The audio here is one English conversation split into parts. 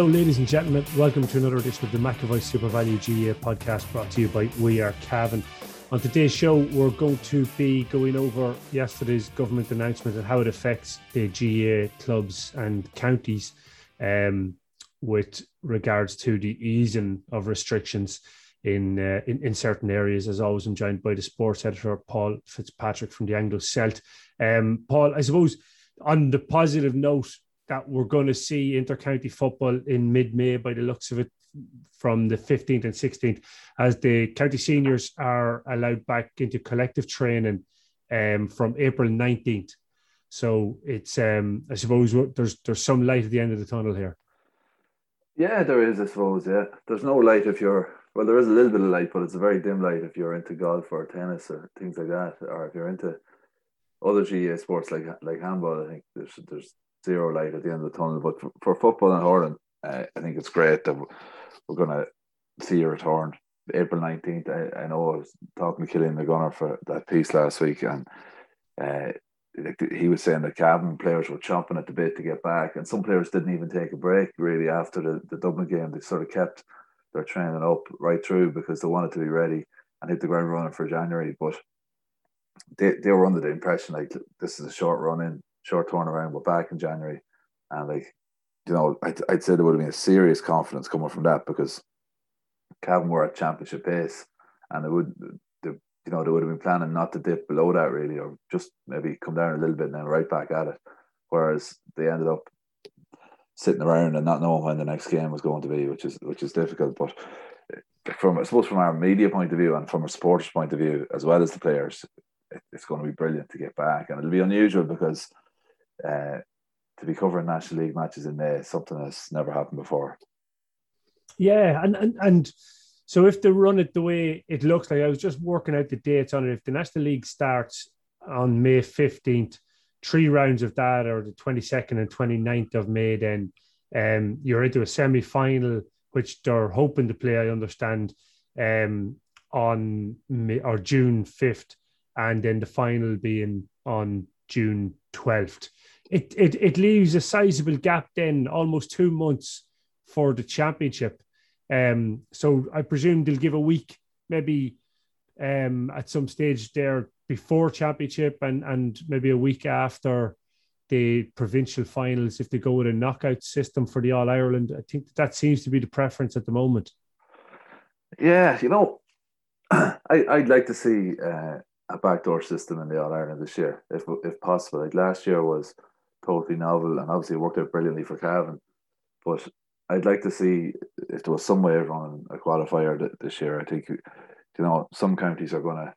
Hello, ladies and gentlemen. Welcome to another edition of the McAvoy Super Value GAA podcast brought to you by We Are Cavan. On today's show, we're going to be going over yesterday's government announcement and how it affects the GAA clubs and counties um, with regards to the easing of restrictions in, uh, in, in certain areas. As always, I'm joined by the sports editor Paul Fitzpatrick from the Anglo Celt. Um, Paul, I suppose on the positive note, that we're going to see intercounty football in mid-May by the looks of it from the 15th and 16th as the county seniors are allowed back into collective training um, from April 19th. So it's um, I suppose there's there's some light at the end of the tunnel here. Yeah, there is. I suppose. Yeah, there's no light if you're. Well, there is a little bit of light, but it's a very dim light if you're into golf or tennis or things like that, or if you're into other GAA sports like like handball. I think there's there's zero light at the end of the tunnel. But for, for football and hurling, uh, I think it's great that we're going to see a return. April 19th, I, I know I was talking to Killian McGunner for that piece last week, and uh, he was saying that Cavan players were chomping at the bit to get back, and some players didn't even take a break really after the, the Dublin game. They sort of kept their training up right through because they wanted to be ready and hit the ground running for January. But they, they were under the impression like this is a short run in, short turnaround. We're back in January, and like you know, I'd, I'd say there would have been a serious confidence coming from that because Cavan were at championship pace, and it would, the, you know, they would have been planning not to dip below that really, or just maybe come down a little bit and then right back at it. Whereas they ended up sitting around and not knowing when the next game was going to be, which is which is difficult. But eh, from I suppose from our media point of view and from a supporters point of view, as well as the players, it, it's going to be brilliant to get back, and it'll be unusual because uh, to be covering National League matches in May, something that's never happened before. Yeah, and and and so if they run it the way it looks like, I was just working out the dates on it. If the National League starts on May fifteenth, three rounds of that are the twenty second and 29th of May, then um, you're into a semi final, which they're hoping to play. I understand um, on May, or June fifth, and then the final being on June twelfth it, it, it leaves a sizable gap then, almost two months for the championship. Um, so I presume they'll give a week, maybe um, at some stage there before championship and, and maybe a week after the provincial finals if they go with a knockout system for the All Ireland. I think that seems to be the preference at the moment. Yeah, you know, I, I'd like to see uh, a backdoor system in the All Ireland this year, if if possible. Like last year was totally novel, and obviously it worked out brilliantly for Cavan. But I'd like to see if there was some way of running a qualifier this year. I think you know some counties are going to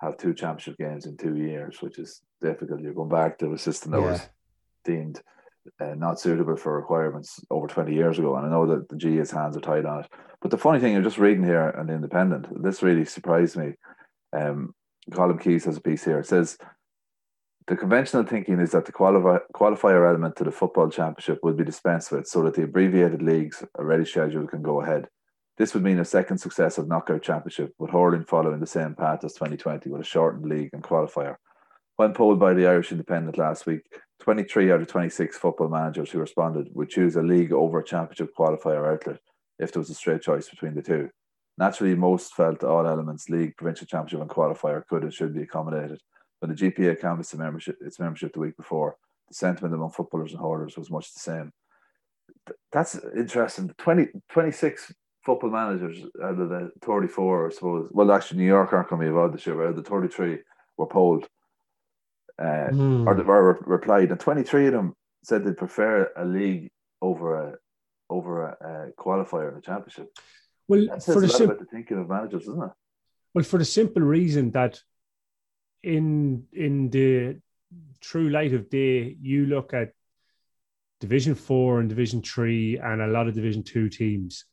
have two championship games in two years, which is difficult. You're going back to a system that yeah. was deemed uh, not suitable for requirements over 20 years ago. And I know that the GAA's hands are tied on it. But the funny thing, I'm just reading here on the Independent, this really surprised me. Um, Colm Keys has a piece here. It says the conventional thinking is that the qualifi- qualifier element to the football championship would be dispensed with so that the abbreviated leagues already scheduled can go ahead. This would mean a second successive knockout championship, with hurling following the same path as 2020 with a shortened league and qualifier. When polled by the Irish Independent last week, 23 out of 26 football managers who responded would choose a league over a championship qualifier outlet if there was a straight choice between the two. Naturally, most felt all elements, league, provincial championship, and qualifier, could and should be accommodated when the GPA canvassed membership, its membership the week before, the sentiment among footballers and hurlers was much the same. That's interesting. 20, 26 football managers out of the 34, I suppose. Well, actually, New York aren't going to be involved this year, but out of the 33 were polled uh, mm. or, or replied, and 23 of them said they'd prefer a league over a over a, a qualifier in the championship. Well, that says for the sim- about the thinking of managers, isn't it? Well, for the simple reason that in in the true light of day, you look at Division Four and Division Three, and a lot of Division Two teams.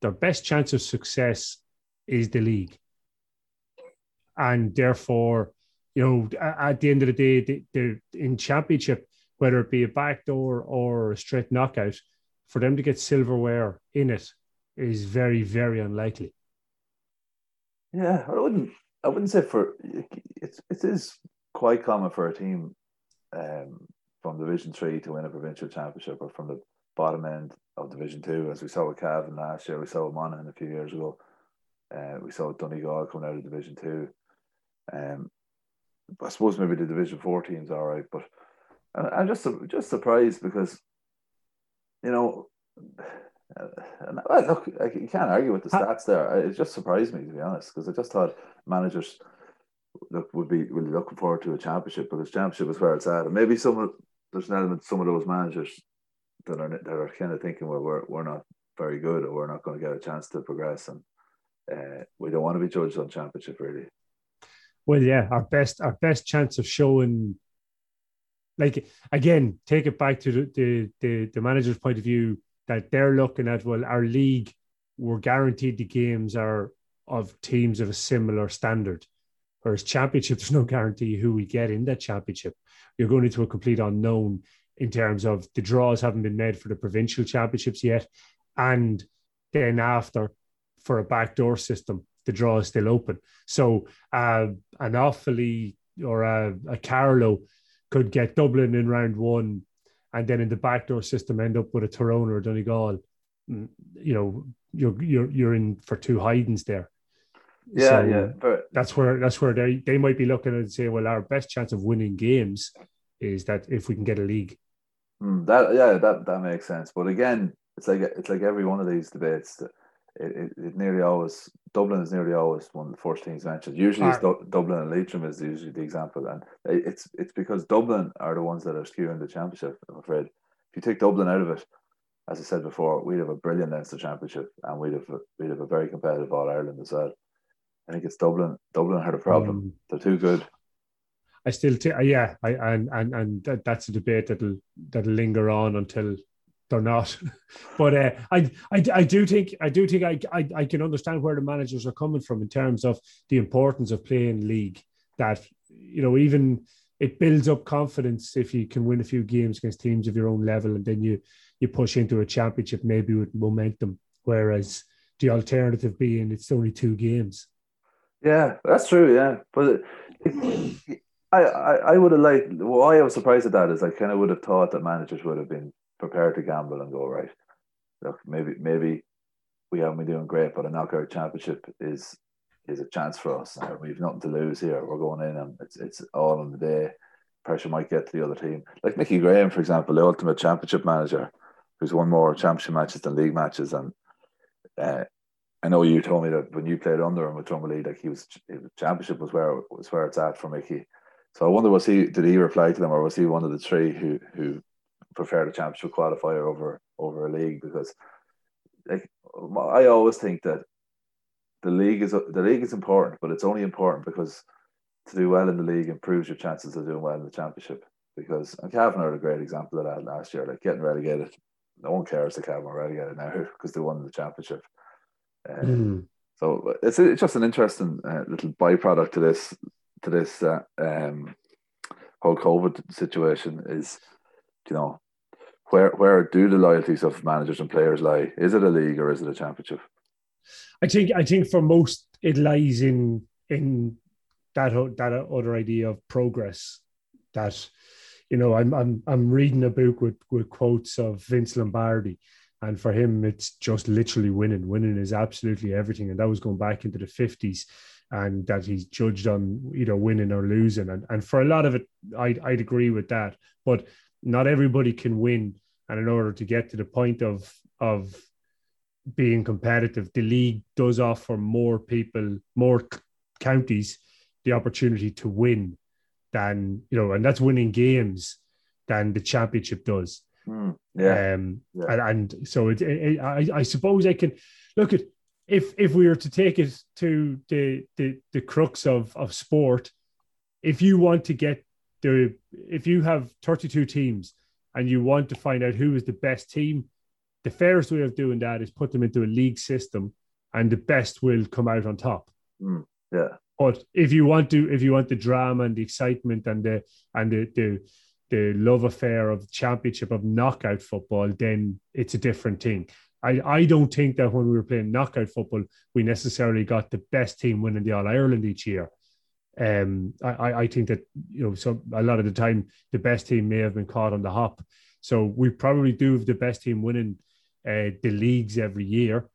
Their best chance of success is the league, and therefore, you know, at the end of the day, they're in championship, whether it be a backdoor or a straight knockout, for them to get silverware in it is very, very unlikely. Yeah, I wouldn't. I wouldn't say for it's it is quite common for a team um, from Division Three to win a provincial championship, or from the bottom end of Division Two, as we saw with Cavan last year, we saw with Monaghan a few years ago. Uh, we saw Donegal coming out of Division Two. Um, I suppose maybe the Division Four teams are right, but I'm just just surprised because you know well, look, you can't argue with the stats there. It just surprised me to be honest, because I just thought managers look would be really looking forward to a championship because championship is where it's at, and maybe some of there's an element some of those managers that are that are kind of thinking, well, we're we're not very good, or we're not going to get a chance to progress, and uh, we don't want to be judged on championship really. Well, yeah, our best our best chance of showing, like again, take it back to the the the, the manager's point of view that they're looking at, well, our league, we're guaranteed the games are of teams of a similar standard. Whereas championship, there's no guarantee who we get in that championship. You're going into a complete unknown in terms of the draws haven't been made for the provincial championships yet. And then after, for a backdoor system, the draw is still open. So uh, an Offaly or a, a Carlow could get Dublin in round one and then in the backdoor system end up with a Tyrone or a Donegal, mm, you know, you're you're you're in for two hidings there. Yeah, so yeah. But that's where that's where they they might be looking and say, well, our best chance of winning games is that if we can get a league. Mm, that yeah, that that makes sense. But again, it's like it's like every one of these debates. That it, it, it, nearly always Dublin is nearly always one of the first teams mentioned. Usually, it's du- Dublin and Leitrim is usually the example, and it's it's because Dublin are the ones that are skewing the championship. I'm afraid. If you take Dublin out of it, as I said before, we'd have a brilliant Leinster championship, and we'd have we'd have a very competitive All Ireland as well. I think it's Dublin. Dublin had a problem. Um, They're too good. I still, t- yeah, I and and and that's a debate that'll that'll linger on until they're not. but uh, I, I, I do think I do think I, I, I can understand where the managers are coming from in terms of the importance of playing league. That you know even it builds up confidence if you can win a few games against teams of your own level, and then you you push into a championship maybe with momentum. Whereas the alternative being it's only two games. Yeah, that's true. Yeah, but. I, I, I would have liked. Why I was surprised at that is I kind of would have thought that managers would have been prepared to gamble and go right. Look, maybe maybe we haven't been doing great, but a knockout championship is is a chance for us. We've nothing to lose here. We're going in, and it's it's all on the day. Pressure might get to the other team, like Mickey Graham, for example, the ultimate championship manager, who's won more championship matches than league matches. And uh, I know you told me that when you played under him with Dromley, like he was, championship was where was where it's at for Mickey. So I wonder was he did he reply to them or was he one of the three who who prefer the championship qualifier over over a league because like I always think that the league is the league is important, but it's only important because to do well in the league improves your chances of doing well in the championship. Because and Cavan are a great example of that last year, like getting relegated. No one cares that Cavan are relegated now because they won the championship. Um, mm. So it's it's just an interesting uh, little byproduct to this to this uh, um, whole COVID situation is, you know, where where do the loyalties of managers and players lie? Is it a league or is it a championship? I think I think for most it lies in in that that other idea of progress. That you know, I'm I'm I'm reading a book with with quotes of Vince Lombardi, and for him, it's just literally winning. Winning is absolutely everything, and that was going back into the fifties, and that he's judged on either winning or losing. And and for a lot of it, I'd I'd agree with that, but not everybody can win. And in order to get to the point of of being competitive, the league does offer more people, more counties, the opportunity to win than you know, and that's winning games than the championship does. Mm, yeah. Um, yeah. And, and, so it, it, I, I suppose I can look at if if we were to take it to the the, the crux of of sport, if you want to get the if you have 32 teams and you want to find out who is the best team, the fairest way of doing that is put them into a league system and the best will come out on top. Mm, yeah. But if you want to, if you want the drama and the excitement and the and the the the love affair of championship of knockout football, then it's a different thing. I, I don't think that when we were playing knockout football, we necessarily got the best team winning the All Ireland each year. Um, I, I think that you know, so a lot of the time the best team may have been caught on the hop. So we probably do have the best team winning uh, the leagues every year,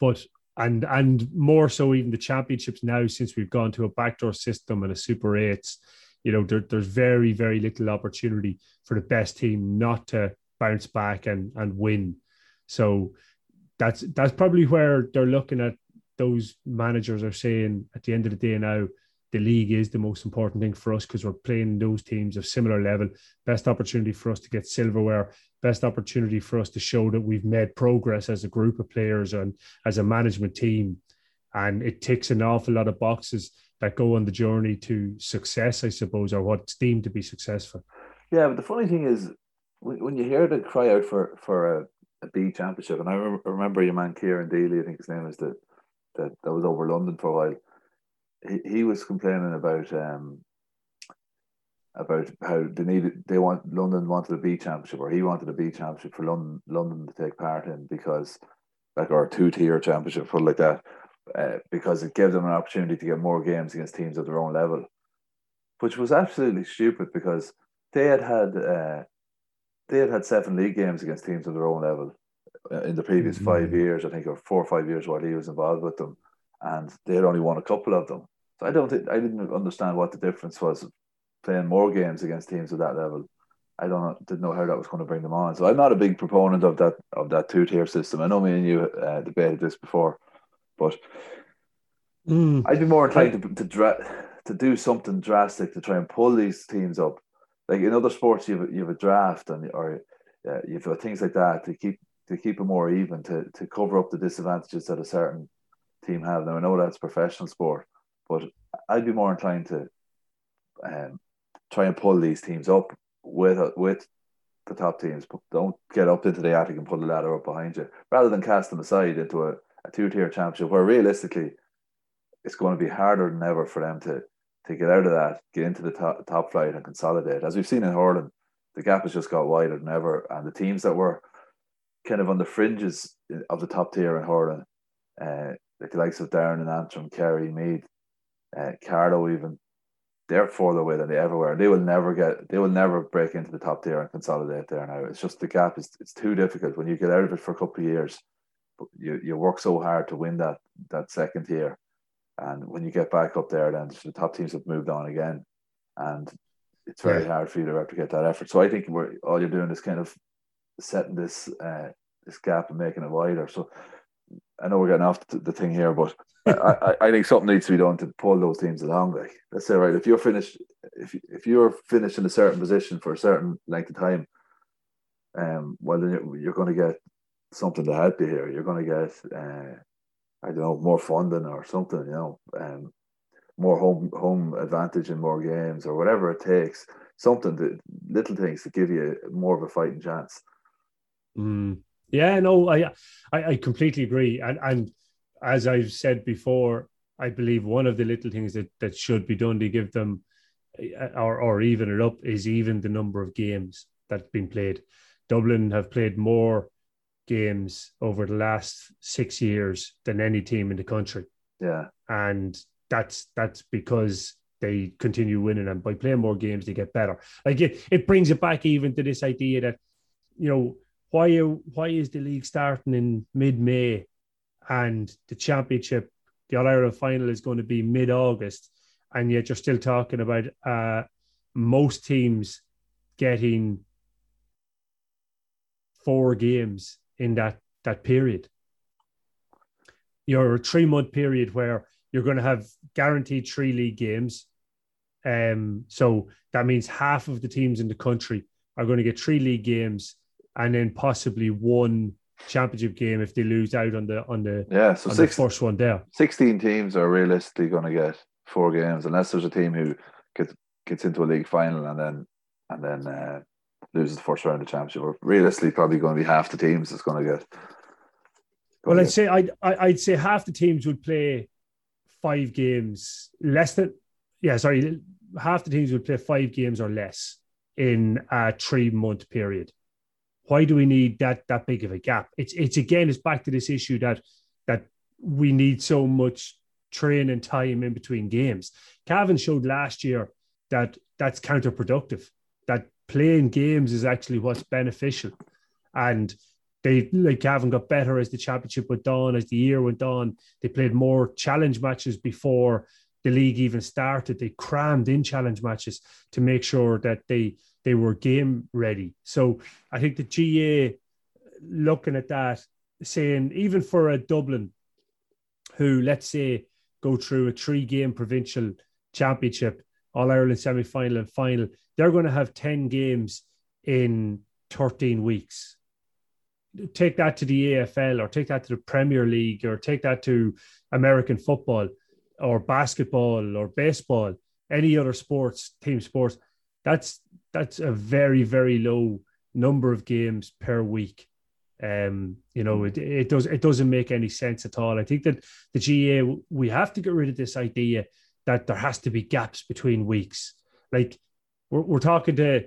but and and more so even the championships now since we've gone to a backdoor system and a Super Eights. You know, there, there's very very little opportunity for the best team not to bounce back and and win. So that's that's probably where they're looking at. Those managers are saying at the end of the day now the league is the most important thing for us because we're playing those teams of similar level. Best opportunity for us to get silverware. Best opportunity for us to show that we've made progress as a group of players and as a management team. And it ticks an awful lot of boxes that go on the journey to success, I suppose, or what's deemed to be successful. Yeah, but the funny thing is, when you hear the cry out for for a, a B championship, and I remember your man Kieran Daly, I think his name is that that that was over London for a while he, he was complaining about um about how they needed they want London wanted a B championship or he wanted a B championship for London London to take part in because like or two tier championship or like that uh, because it gave them an opportunity to get more games against teams of their own level, which was absolutely stupid because they had had uh, they had had seven league games against teams of their own level uh, in the previous mm-hmm. five years, I think, or four or five years while he was involved with them, and they had only won a couple of them. So I don't think I didn't understand what the difference was playing more games against teams of that level. I don't know, didn't know how that was going to bring them on. So I'm not a big proponent of that of that two tier system. I know me and you uh, debated this before, but mm. I'd be more inclined to to, dra- to do something drastic to try and pull these teams up. Like in other sports, you've you've a draft and or uh, you've got things like that to keep to keep it more even to to cover up the disadvantages that a certain team have. Now I know that's professional sport, but I'd be more inclined to um, try and pull these teams up with with the top teams. But don't get up into the attic and pull the ladder up behind you, rather than cast them aside into a, a two tier championship where realistically it's going to be harder than ever for them to to get out of that, get into the top, top flight and consolidate. As we've seen in Hurling, the gap has just got wider than ever, and the teams that were kind of on the fringes of the top tier in Hurling, uh, like the likes of Darren and Antrim, Kerry, Meath, uh, Carlow even, they're further away than they ever were. They will never get, they will never break into the top tier and consolidate there now. It's just the gap is it's too difficult when you get out of it for a couple of years. You you work so hard to win that that second tier, and when you get back up there, then the top teams have moved on again, and it's very yeah. hard for you to replicate that effort. So I think we're all you're doing is kind of setting this uh, this gap and making it wider. So I know we're getting off the, thing here, but I, I, think something needs to be done to pull those teams along. Like let's say, right, if you're finished, if if you're finished in a certain position for a certain length of time, um, well then you're, you're going to get something to help you here. You're going to get, uh, I don't know, more funding or something. You know, um, more home home advantage in more games or whatever it takes. Something that little things to give you more of a fighting chance. Mm. Yeah, no, I, I, I completely agree, and and as I've said before, I believe one of the little things that that should be done to give them, uh, or or even it up, is even the number of games that've been played. Dublin have played more games over the last six years than any team in the country. Yeah, and that's that's because they continue winning, and by playing more games, they get better. Like it, it brings it back even to this idea that you know why why is the league starting in mid May and the championship, the All Ireland final is going to be mid August, and yet you're still talking about uh, most teams getting four games in that that period. your three month period where you're going to have guaranteed three league games. Um, so that means half of the teams in the country are going to get three league games and then possibly one championship game if they lose out on the on the yeah so six, first one there. Sixteen teams are realistically going to get four games unless there's a team who gets gets into a league final and then and then uh, loses the first round of championship. Or realistically, probably going to be half the teams that's going to get. Well, I'd say I'd I'd say half the teams would play five games less than yeah sorry half the teams would play five games or less in a three month period. Why do we need that that big of a gap? It's it's again it's back to this issue that that we need so much training time in between games. Cavan showed last year that that's counterproductive. That playing games is actually what's beneficial, and they like Cavan got better as the championship went on, as the year went on. They played more challenge matches before the league even started. They crammed in challenge matches to make sure that they they were game ready. So I think the GAA looking at that, saying even for a Dublin, who let's say go through a three game provincial championship, All Ireland semi final and final, they're going to have 10 games in 13 weeks. Take that to the AFL or take that to the Premier League or take that to American football or basketball or baseball, any other sports, team sports. That's that's a very, very low number of games per week. Um, you know, it, it does it doesn't make any sense at all. I think that the GAA we have to get rid of this idea that there has to be gaps between weeks. Like we're, we're talking to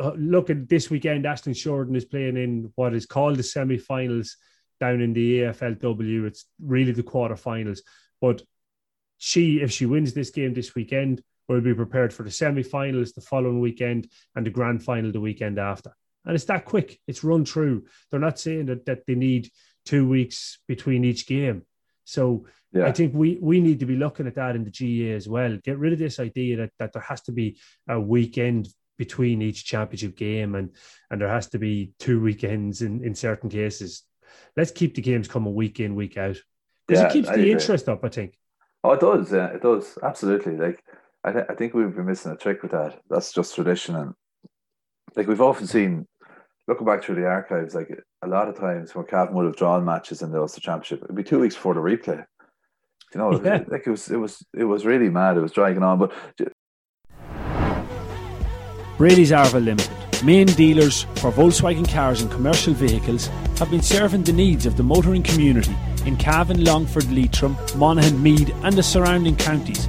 uh, look at this weekend. Aishling Sheridan is playing in what is called the semi-finals down in the AFLW. It's really the quarterfinals. But she, if she wins this game this weekend, will be prepared for the semi-finals the following weekend and the grand final the weekend after. And it's that quick. It's run through. They're not saying that, that they need two weeks between each game. So yeah. I think we we need to be looking at that in the GAA as well. Get rid of this idea that, that there has to be a weekend between each championship game and and there has to be two weekends in, in certain cases. Let's keep the games coming week in, week out. Because yeah, it keeps the interest up, I think. Oh, it does. Yeah, it does. Absolutely. Like I, th- I think we've been missing a trick with that. That's just tradition, and like we've often seen, looking back through the archives, like a lot of times when Cavan would have drawn matches in the Ulster Championship, it'd be two weeks before the replay. You know, yeah. like it was, it was, it was really mad. It was dragging on, but. Brady's Arva Limited, main dealers for Volkswagen cars and commercial vehicles, have been serving the needs of the motoring community in Cavan, Longford, Leitrim, Monaghan, Meath, and the surrounding counties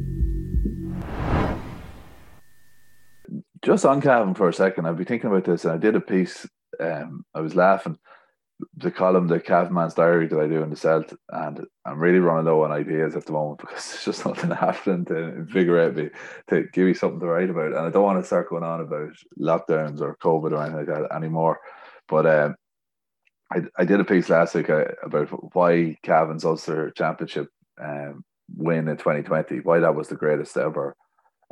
Just on Cavan for a second, I've been thinking about this and I did a piece, um, I was laughing the column, the Cavanman's Diary that I do in the Celt, and I'm really running low on ideas at the moment because there's just nothing happening to invigorate me, to give me something to write about. And I don't want to start going on about lockdowns or COVID or anything like that anymore. But um, I, I did a piece last week uh, about why Cavan's Ulster Championship um, win in 2020, why that was the greatest ever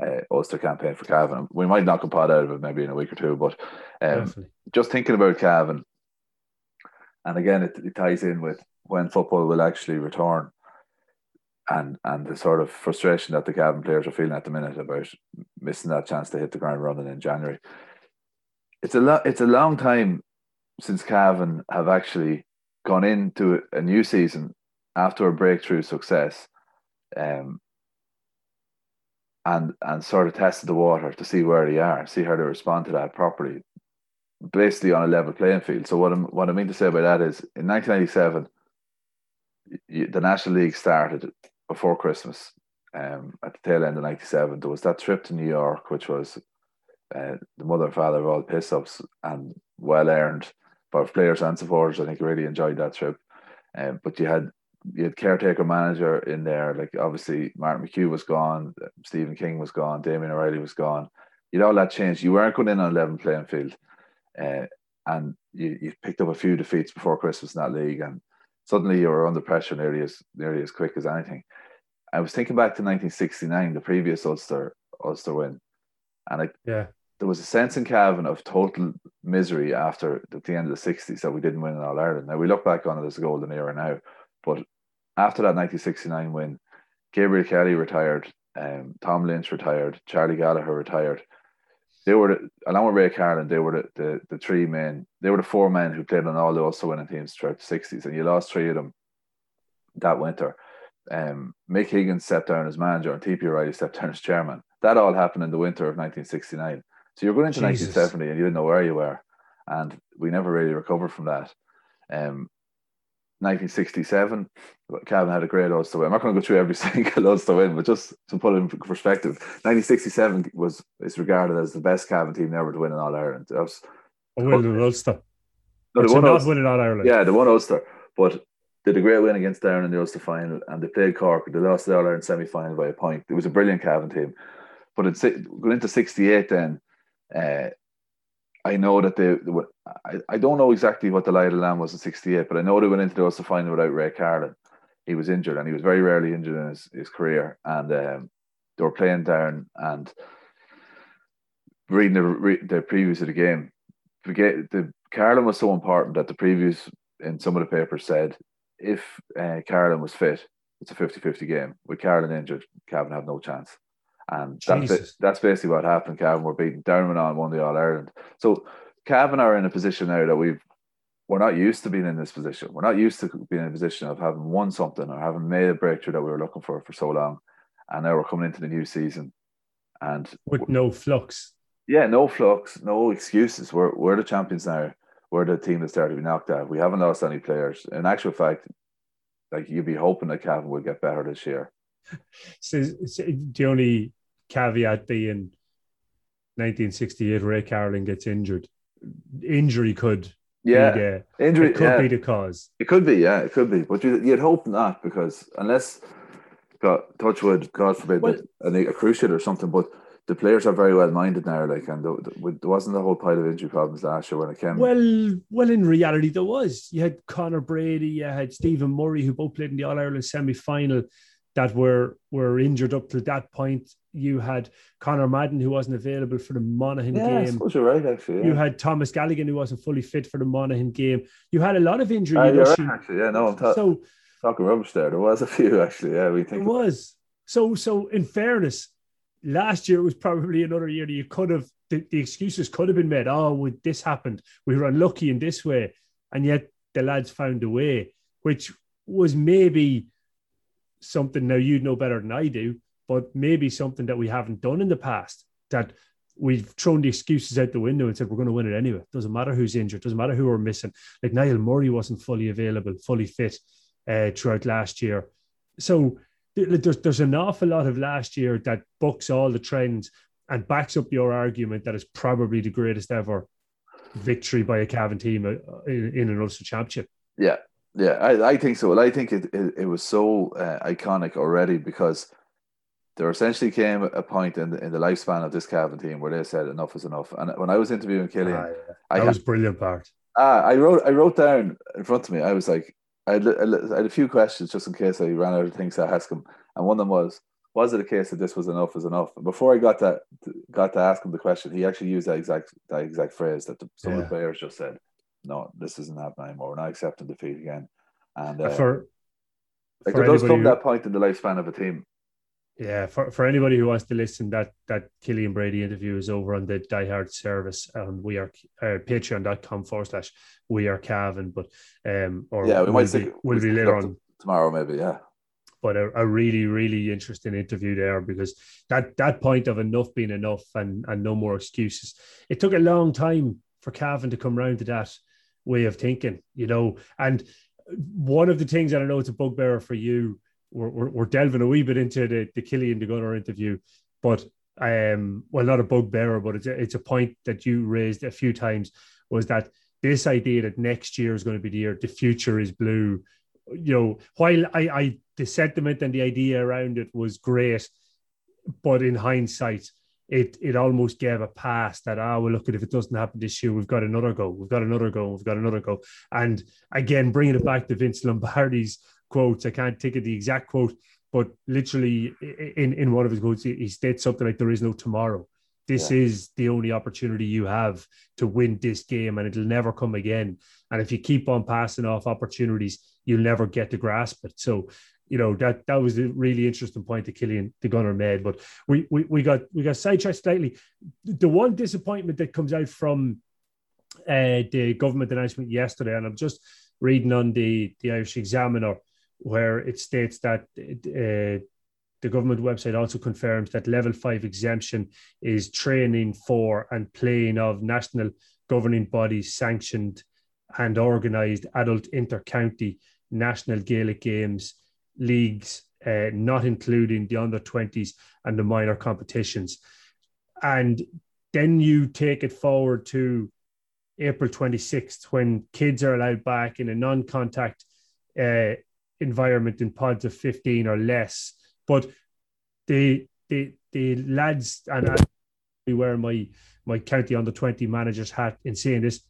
uh, Ulster campaign for Cavan. We might knock a pot out of it maybe in a week or two, but um, just thinking about Cavan and again, it, it ties in with when football will actually return and and the sort of frustration that the Cavan players are feeling at the minute about missing that chance to hit the ground running in January. It's a lot. It's a long time since Cavan have actually gone into a new season after a breakthrough success, um, and and sort of tested the water to see where they are, see how they respond to that properly basically on a level playing field. So what I'm what I mean to say by that is in 1997, the National League started before Christmas. Um, at the tail end of '97, there was that trip to New York, which was uh, the mother and father of all piss ups and well earned. Both players and supporters, I think, really enjoyed that trip. Um, but you had you had caretaker manager in there. Like obviously Martin McHugh was gone, Stephen King was gone, Damien O'Reilly was gone. You know that changed. You weren't going in on eleven playing field, uh, and you, you picked up a few defeats before Christmas in that league, and suddenly you were under pressure nearly as nearly as quick as anything. I was thinking back to 1969, the previous Ulster Ulster win, and I, yeah, there was a sense in Cavan of total misery after at the end of the 60s that we didn't win in All Ireland. Now we look back on it as a golden era now, but after that 1969 win, Gabriel Kelly retired, um, Tom Lynch retired, Charlie Gallagher retired. They were the, along with Ray Carlin, they were the, the, the three men, they were the four men who played on all the Ulster winning teams throughout the 60s, and you lost three of them that winter. Um, Mick Higgins stepped down as manager and TP O'Reilly stepped down as chairman. That all happened in the winter of 1969. So you're going into Jesus. 1970 and you didn't know where you were. And we never really recovered from that. Um, 1967, Cavan had a great Ulster win. I'm not going to go through every single Ulster win, but just to put it in perspective, 1967 was is regarded as the best Cavan team ever to win in All Ireland. That was a win in Ulster. No, they won not win in All Ireland. Yeah, they won Ulster, but did a great win against Down in the Ulster final, and they played Cork. They lost the All Ireland semi final by a point. It was a brilliant Cavan team, but it's going into '68 then. Uh, I know that they, they I, I don't know exactly what the lie of the land was in 68, but I know they went into the Ulster final without Ray Carlin. He was injured and he was very rarely injured in his, his career. And um, they were playing down and reading the, the previews of the game. Forget the Carlin was so important that the previews in some of the papers said if uh, Carlin was fit, it's a 50 50 game. With Carlin injured, Cavan had no chance. And that's, that's basically what happened. Cavan were beaten. Dermot on won the All Ireland. So Cavan are in a position now that we've we're not used to being in this position. We're not used to being in a position of having won something or having made a breakthrough that we were looking for for so long. And now we're coming into the new season, and with no flux. Yeah, no flux, no excuses. We're we're the champions now. We're the team that started to be knocked out. We haven't lost any players. In actual fact, like you'd be hoping that Cavan would get better this year. So, so the only caveat being 1968 Ray Carlin gets injured. Injury could yeah, the, injury could yeah. be the cause. It could be, yeah, it could be. But you, would hope not because unless God, touchwood, God forbid, well, a, a cruciate or something. But the players are very well minded now. Like, and the, the, there wasn't a whole pile of injury problems last year when it came. Well, well, in reality, there was. You had Connor Brady, you had Stephen Murray, who both played in the All Ireland semi final that were were injured up to that point. You had Conor Madden who wasn't available for the Monaghan yeah, game. you're right, actually. Yeah. You had Thomas Galligan who wasn't fully fit for the Monaghan game. You had a lot of injury. Uh, right, actually, yeah, no, I'm ta- so, talking rubbish there. There was a few actually. Yeah, we think it was. So, so in fairness, last year was probably another year that you could have the, the excuses could have been made. Oh, would this happened? We were unlucky in this way, and yet the lads found a way, which was maybe something now you know better than I do, but maybe something that we haven't done in the past that we've thrown the excuses out the window and said we're going to win it anyway. Doesn't matter who's injured, doesn't matter who we're missing. Like Niall Murray wasn't fully available, fully fit uh, throughout last year. So there's there's an awful lot of last year that bucks all the trends and backs up your argument that it's probably the greatest ever victory by a Cavan team uh, in, in an Ulster Championship. Yeah, yeah, I, I think so. Well, I think it, it, it was so uh, iconic already because there essentially came a point in the, in the lifespan of this Cavan team where they said enough is enough. And when I was interviewing Killian, ah, yeah. that I was had, brilliant part. Ah, I wrote I wrote down in front of me. I was like, I had, I had a few questions just in case I ran out of things to ask him, and one of them was, was it a case that this was enough is enough? And before I got that got to ask him the question, he actually used that exact that exact phrase that the, some yeah. of the players just said no, this isn't happening anymore. We're not accepting defeat again. And uh, for like for there does come who, that point in the lifespan of a team. Yeah, for, for anybody who wants to listen, that that Killian Brady interview is over on the Die Hard service and we are uh, patreon.com forward slash we are Cavan, but um or yeah, we might be, will be later on tomorrow, maybe, yeah. But a, a, really, really interesting interview there because that that point of enough being enough and, and no more excuses. It took a long time for Cavan to come round to that way of thinking, you know. And one of the things that I know it's a bugbearer for you, we're, we're, we're delving a wee bit into the, the Killian de interview, but um, well, not a bugbearer, but it's a, it's a point that you raised a few times was that this idea that next year is going to be the year the future is blue you know, while I, I the sentiment and the idea around it was great, but in hindsight, it it almost gave a pass that ah well look at if it doesn't happen this year we've got another go we've got another go we've got another go and again bringing it back to Vince Lombardi's quotes I can't take it the exact quote but literally in in one of his quotes he, states something like there is no tomorrow this yeah. is the only opportunity you have to win this game and it'll never come again and if you keep on passing off opportunities you'll never get to grasp it so you know that that was a really interesting point that Killian the Gunner made. But we we, we got we got sidetracked slightly. The one disappointment that comes out from uh, the government announcement yesterday, and I'm just reading on the the Irish Examiner where it states that uh, the government website also confirms that level five exemption is training for and playing of national governing bodies sanctioned and organised adult inter-county national Gaelic games leagues, uh, not including the under 20s and the minor competitions. And then you take it forward to April 26th when kids are allowed back in a non contact uh, environment in pods of 15 or less. But the, the, the lads, and I wear my, my county under 20 manager's hat in saying this,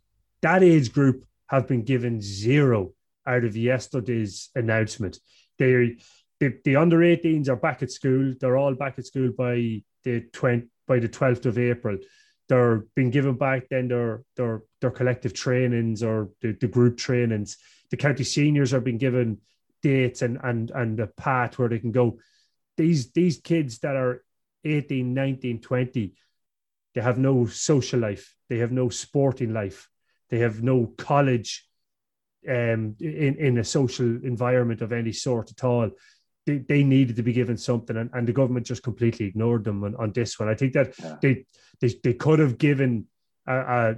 that age group have been given zero out of yesterday's announcement. They the, the under 18s are back at school. They're all back at school by the 20, by the 12th of April. They're being given back then their their their collective trainings or the, the group trainings. The county seniors are being given dates and and and a path where they can go. These these kids that are 18, 19, 20, they have no social life, they have no sporting life, they have no college um, in, in a social environment of any sort at all. They, they needed to be given something, and, and the government just completely ignored them on, on this one. I think that yeah. they, they they could have given uh, uh,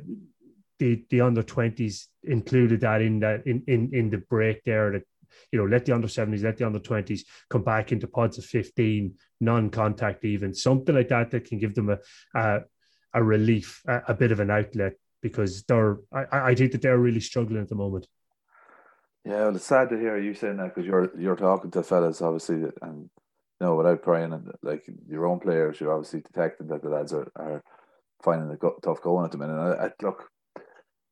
the the under twenties included that in that in, in in the break there that you know let the under seventies, let the under twenties come back into pods of fifteen, non-contact even something like that that can give them a a, a relief, a, a bit of an outlet because they're I, I think that they're really struggling at the moment. Yeah, well, it's sad to hear you saying that because you're you're talking to fellas obviously, and you know without prying and like your own players, you're obviously detecting that the lads are, are finding it tough going at the minute. I, I, look,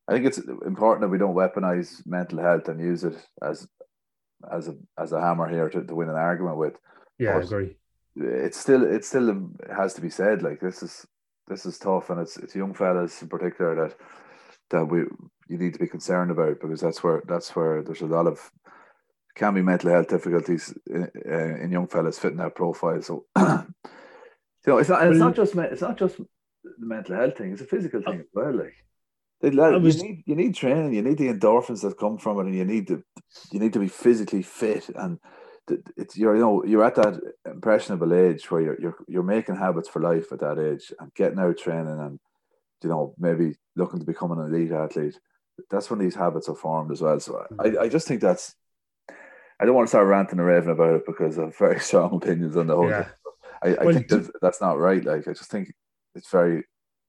I think it's important that we don't weaponize mental health and use it as as a as a hammer here to, to win an argument with. Yeah, but I agree. It's still it still has to be said. Like this is this is tough, and it's it's young fellas in particular that that we you need to be concerned about because that's where that's where there's a lot of can be mental health difficulties in, uh, in young fellas fitting that profile. So you know, it's not it's not just it's not just the mental health thing; it's a physical thing as well. Like was, you need you need training, you need the endorphins that come from it, and you need to you need to be physically fit and. It's you're you know you're at that impressionable age where you're you're you're making habits for life at that age and getting out training and you know maybe looking to become an elite athlete that's when these habits are formed as well. So I. I just think that's I don't want to start ranting and raving about it because I have very strong opinions on the whole yeah. thing. I, I well, think that that's not right. Like I just think it's very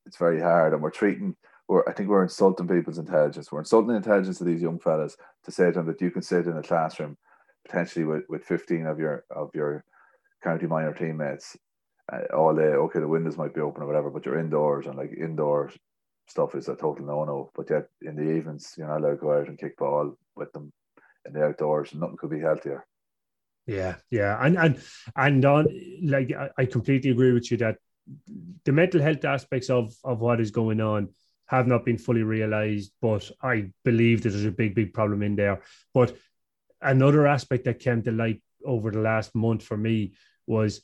it's very hard and we're treating we're I think we're insulting people's intelligence. We're insulting the intelligence of these young fellas to say to them that you can sit in a classroom potentially with, with 15 of your of your county minor teammates uh, all day. Okay, the windows might be open or whatever, but you're indoors and like indoors stuff is a total no no. But yet in the evenings, you're not allowed to go out and kick ball with them in the outdoors. And nothing could be healthier. Yeah, yeah, and and and on like I, I completely agree with you that the mental health aspects of of what is going on have not been fully realized, but I believe that there's a big, big problem in there. But another aspect that came to light over the last month for me was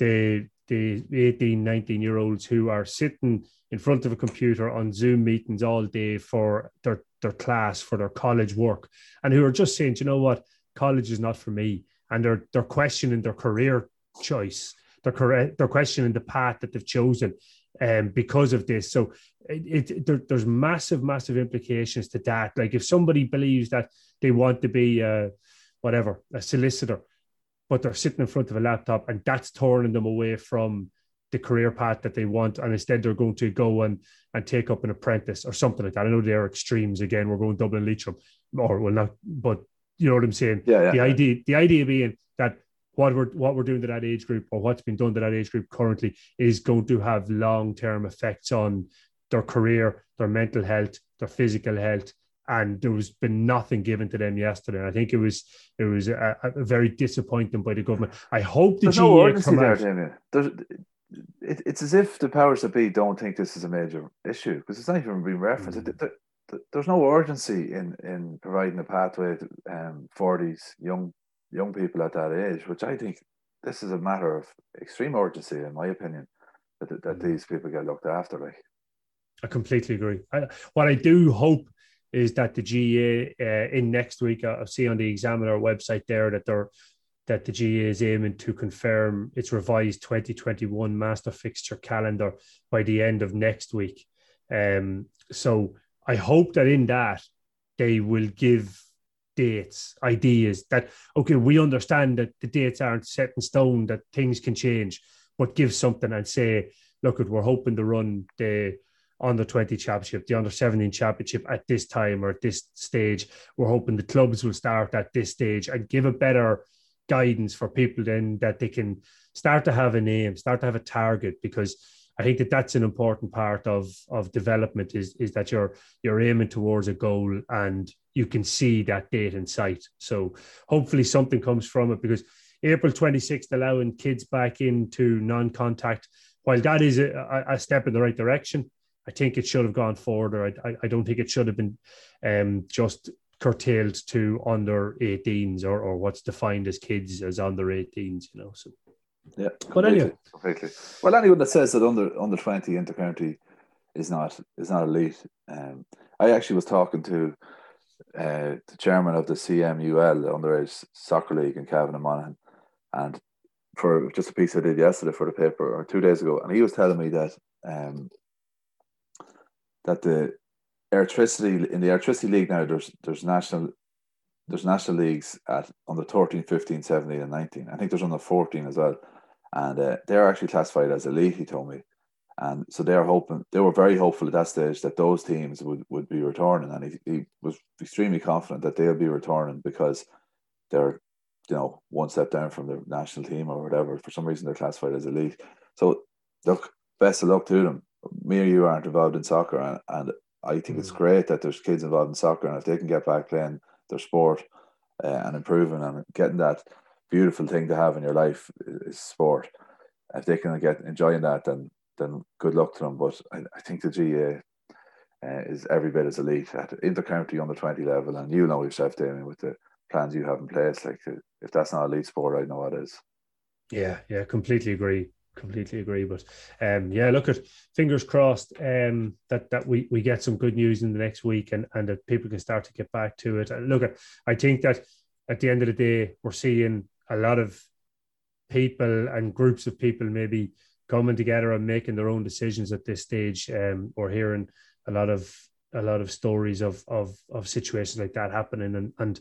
the the 18, 19 year olds who are sitting in front of a computer on Zoom meetings all day for their, their class, for their college work, and who are just saying, you know what, college is not for me. And they're they're questioning their career choice. They're correct. They're questioning the path that they've chosen, um, because of this. So it, it there, there's massive, massive implications to that. Like if somebody believes that they want to be, uh, whatever, a solicitor, but they're sitting in front of a laptop, and that's turning them away from the career path that they want, and instead they're going to go and and take up an apprentice or something like that. I know they're extremes again. We're going Dublin Leitrim, or well not, but you know what I'm saying? Yeah, yeah the idea, the idea being that what we're what we're doing to that age group or what's been done to that age group currently is going to have long term effects on their career, their mental health, their physical health, and there was been nothing given to them yesterday. I think it was it was a, a very disappointing by the government. I hope the There's GAA no urgency there, Damien. It, it's as if the powers that be don't think this is a major issue because it's not even being referenced. Mm. There, there, there's no urgency in in providing a pathway to um, for these young young people at that age, which I think this is a matter of extreme urgency, in my opinion, that that, mm. these people get looked after. Like, I completely agree. I, what I do hope is that the GAA uh, in next week, I'll see on the Examiner website there that they're that the GAA is aiming to confirm its revised 2021 master fixture calendar by the end of next week. Um, so I hope that in that they will give dates, ideas that okay, we understand that the dates aren't set in stone, that things can change, but give something and say, look, we're hoping to run the under 20 championship, the under 17 championship at this time or at this stage. We're hoping the clubs will start at this stage and give a better guidance for people then that they can start to have a name, start to have a target because I think that that's an important part of of development is is that you're you're aiming towards a goal and you can see that date in sight. So hopefully something comes from it because April 26th allowing kids back into non-contact while that is a, a step in the right direction I think it should have gone further. I, I, I don't think it should have been um, just curtailed to under 18s or, or what's defined as kids as under 18s, you know. So yeah, but anyway, completely. Well, anyone that says that under under 20 intercounty is not is not elite. Um, I actually was talking to uh, the chairman of the CMUL the underage soccer league in Cavan and Monaghan, and for just a piece I did yesterday for the paper or two days ago, and he was telling me that um, that the Airtricity in the Airtricity league now there's there's national there's national leagues at under 13 15 17 and 19 i think there's under 14 as well. And uh, they're actually classified as elite he told me and so they're hoping they were very hopeful at that stage that those teams would, would be returning and he, he was extremely confident that they'll be returning because they're you know one step down from the national team or whatever for some reason they're classified as elite so look best of luck to them me or you aren't involved in soccer, and, and I think mm. it's great that there's kids involved in soccer, and if they can get back playing their sport uh, and improving and getting that beautiful thing to have in your life is sport. If they can get enjoying that, then then good luck to them. But I, I think the GAA uh, is every bit as elite at intercounty under twenty level, and you know yourself, Damien, with the plans you have in place. Like if that's not elite sport, I know what is. Yeah, yeah, completely agree completely agree. But um, yeah, look at fingers crossed um, that that we, we get some good news in the next week and, and that people can start to get back to it. And look at I think that at the end of the day, we're seeing a lot of people and groups of people maybe coming together and making their own decisions at this stage. Um, we're hearing a lot of a lot of stories of of of situations like that happening, and and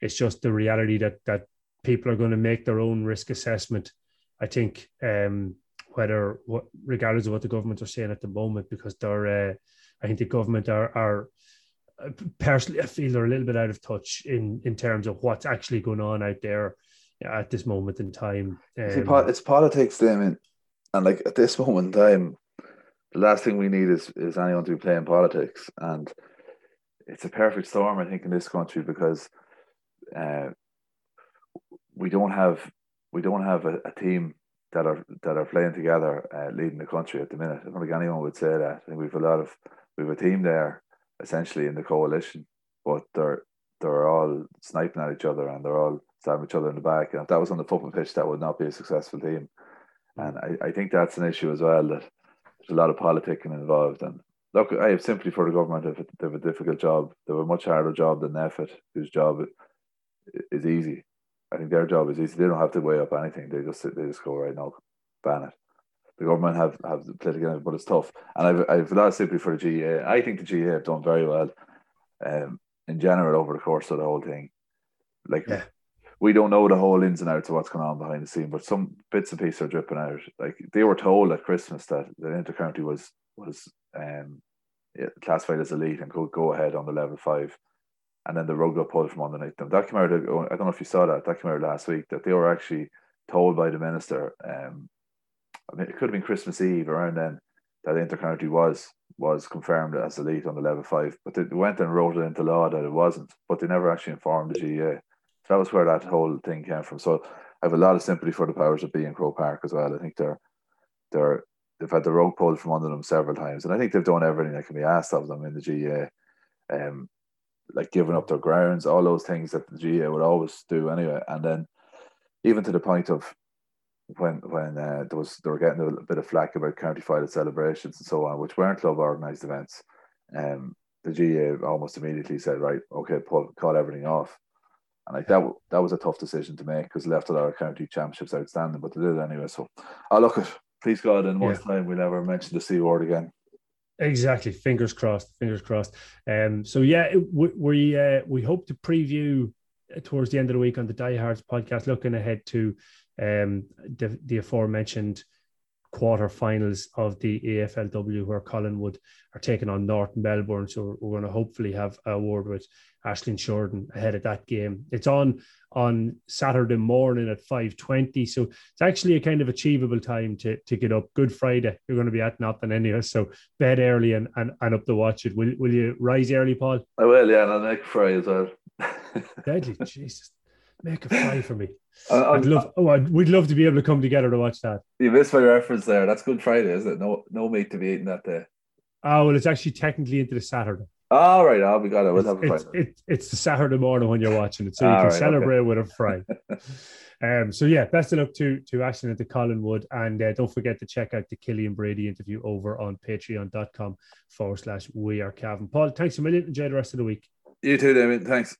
it's just the reality that that people are going to make their own risk assessment I think um, whether what regardless of what the government are saying at the moment, because they're uh, I think the government are are uh, personally I feel they're a little bit out of touch in in terms of what's actually going on out there at this moment in time. Um, See, it's politics, then, and like at this moment in time, the last thing we need is is anyone to be playing politics, and it's a perfect storm, I think, in this country because uh, we don't have we don't have a, a team that are that are playing together, uh, leading the country at the minute. I don't think anyone would say that. I think we've a lot of we have a team there essentially in the coalition, but they're they're all sniping at each other and they're all stabbing each other in the back. And if that was on the football pitch, that would not be a successful team. And I, I think that's an issue as well that there's a lot of politicking involved. And look, I have for the government if they have a difficult job. They have a much harder job than NPHET, whose job is easy. I think their job is easy. They don't have to weigh up anything. They just they just go right now, ban it. The government have have played against it, but it's tough. And I've I've a lot of sympathy for the GAA. I think the GAA have done very well, um, in general over the course of the whole thing. Like yeah. We don't know the whole ins and outs of what's going on behind the scene, but some bits and pieces are dripping out. Like they were told at Christmas that the intercounty was was um classified as elite and could go ahead on the level five and then the rug got pulled from underneath them. That came out. I don't know if you saw that. That came out last week that they were actually told by the minister. Um, I mean, it could have been Christmas Eve around then that intercounty was was confirmed as elite on the level five, but they went and wrote it into law that it wasn't. But they never actually informed the GAA. That was where that whole thing came from. So I have a lot of sympathy for the powers that be in Croke Park as well. I think they're they're they've had the rug pulled from under them several times, and I think they've done everything that can be asked of them in the GAA, Um, like giving up their grounds, all those things that the GAA would always do anyway. And then even to the point of when when uh, there was they were getting a bit of flack about county final celebrations and so on, which weren't club organised events. Um, the GAA almost immediately said, right, okay, pull, call everything off. And like that, that was a tough decision to make because left a lot of county championships outstanding, but they did anyway. So I look at please God, in one yeah. time we'll never mention the C word again. Exactly. Fingers crossed. Fingers crossed. Um. So yeah, we we, uh, we hope to preview towards the end of the week on the Diehards podcast, looking ahead to um the, the aforementioned quarterfinals of the AFLW where Collingwood are taking on North Melbourne. So we're going to hopefully have a word with Aishling Sheridan ahead of that game. It's on on Saturday morning at 5.20. So it's actually a kind of achievable time to, to get up. Good Friday. You're going to be at nothing anyway. So bed early and, and, and up to watch it. Will, will you rise early, Paul? I will, yeah. And I'll make fry as well. Deadly. Jesus. Make a fry for me. Uh, I'd love. Oh, I'd, we'd love to be able to come together to watch that. You missed my reference there. That's Good Friday, isn't it? No, no meat to be eaten that day. Oh well, it's actually technically into the Saturday. All right, I'll be glad. I will have a it's, it, it's the Saturday morning when you're watching it, so you All can right, celebrate okay. with a fry. um, so yeah, best of luck to to Aishling at the Collingwood, and uh, don't forget to check out the Killian Brady interview over on Patreon.com forward slash We Are Cavan Paul, thanks a million. Enjoy the rest of the week. You too, Damien. Thanks.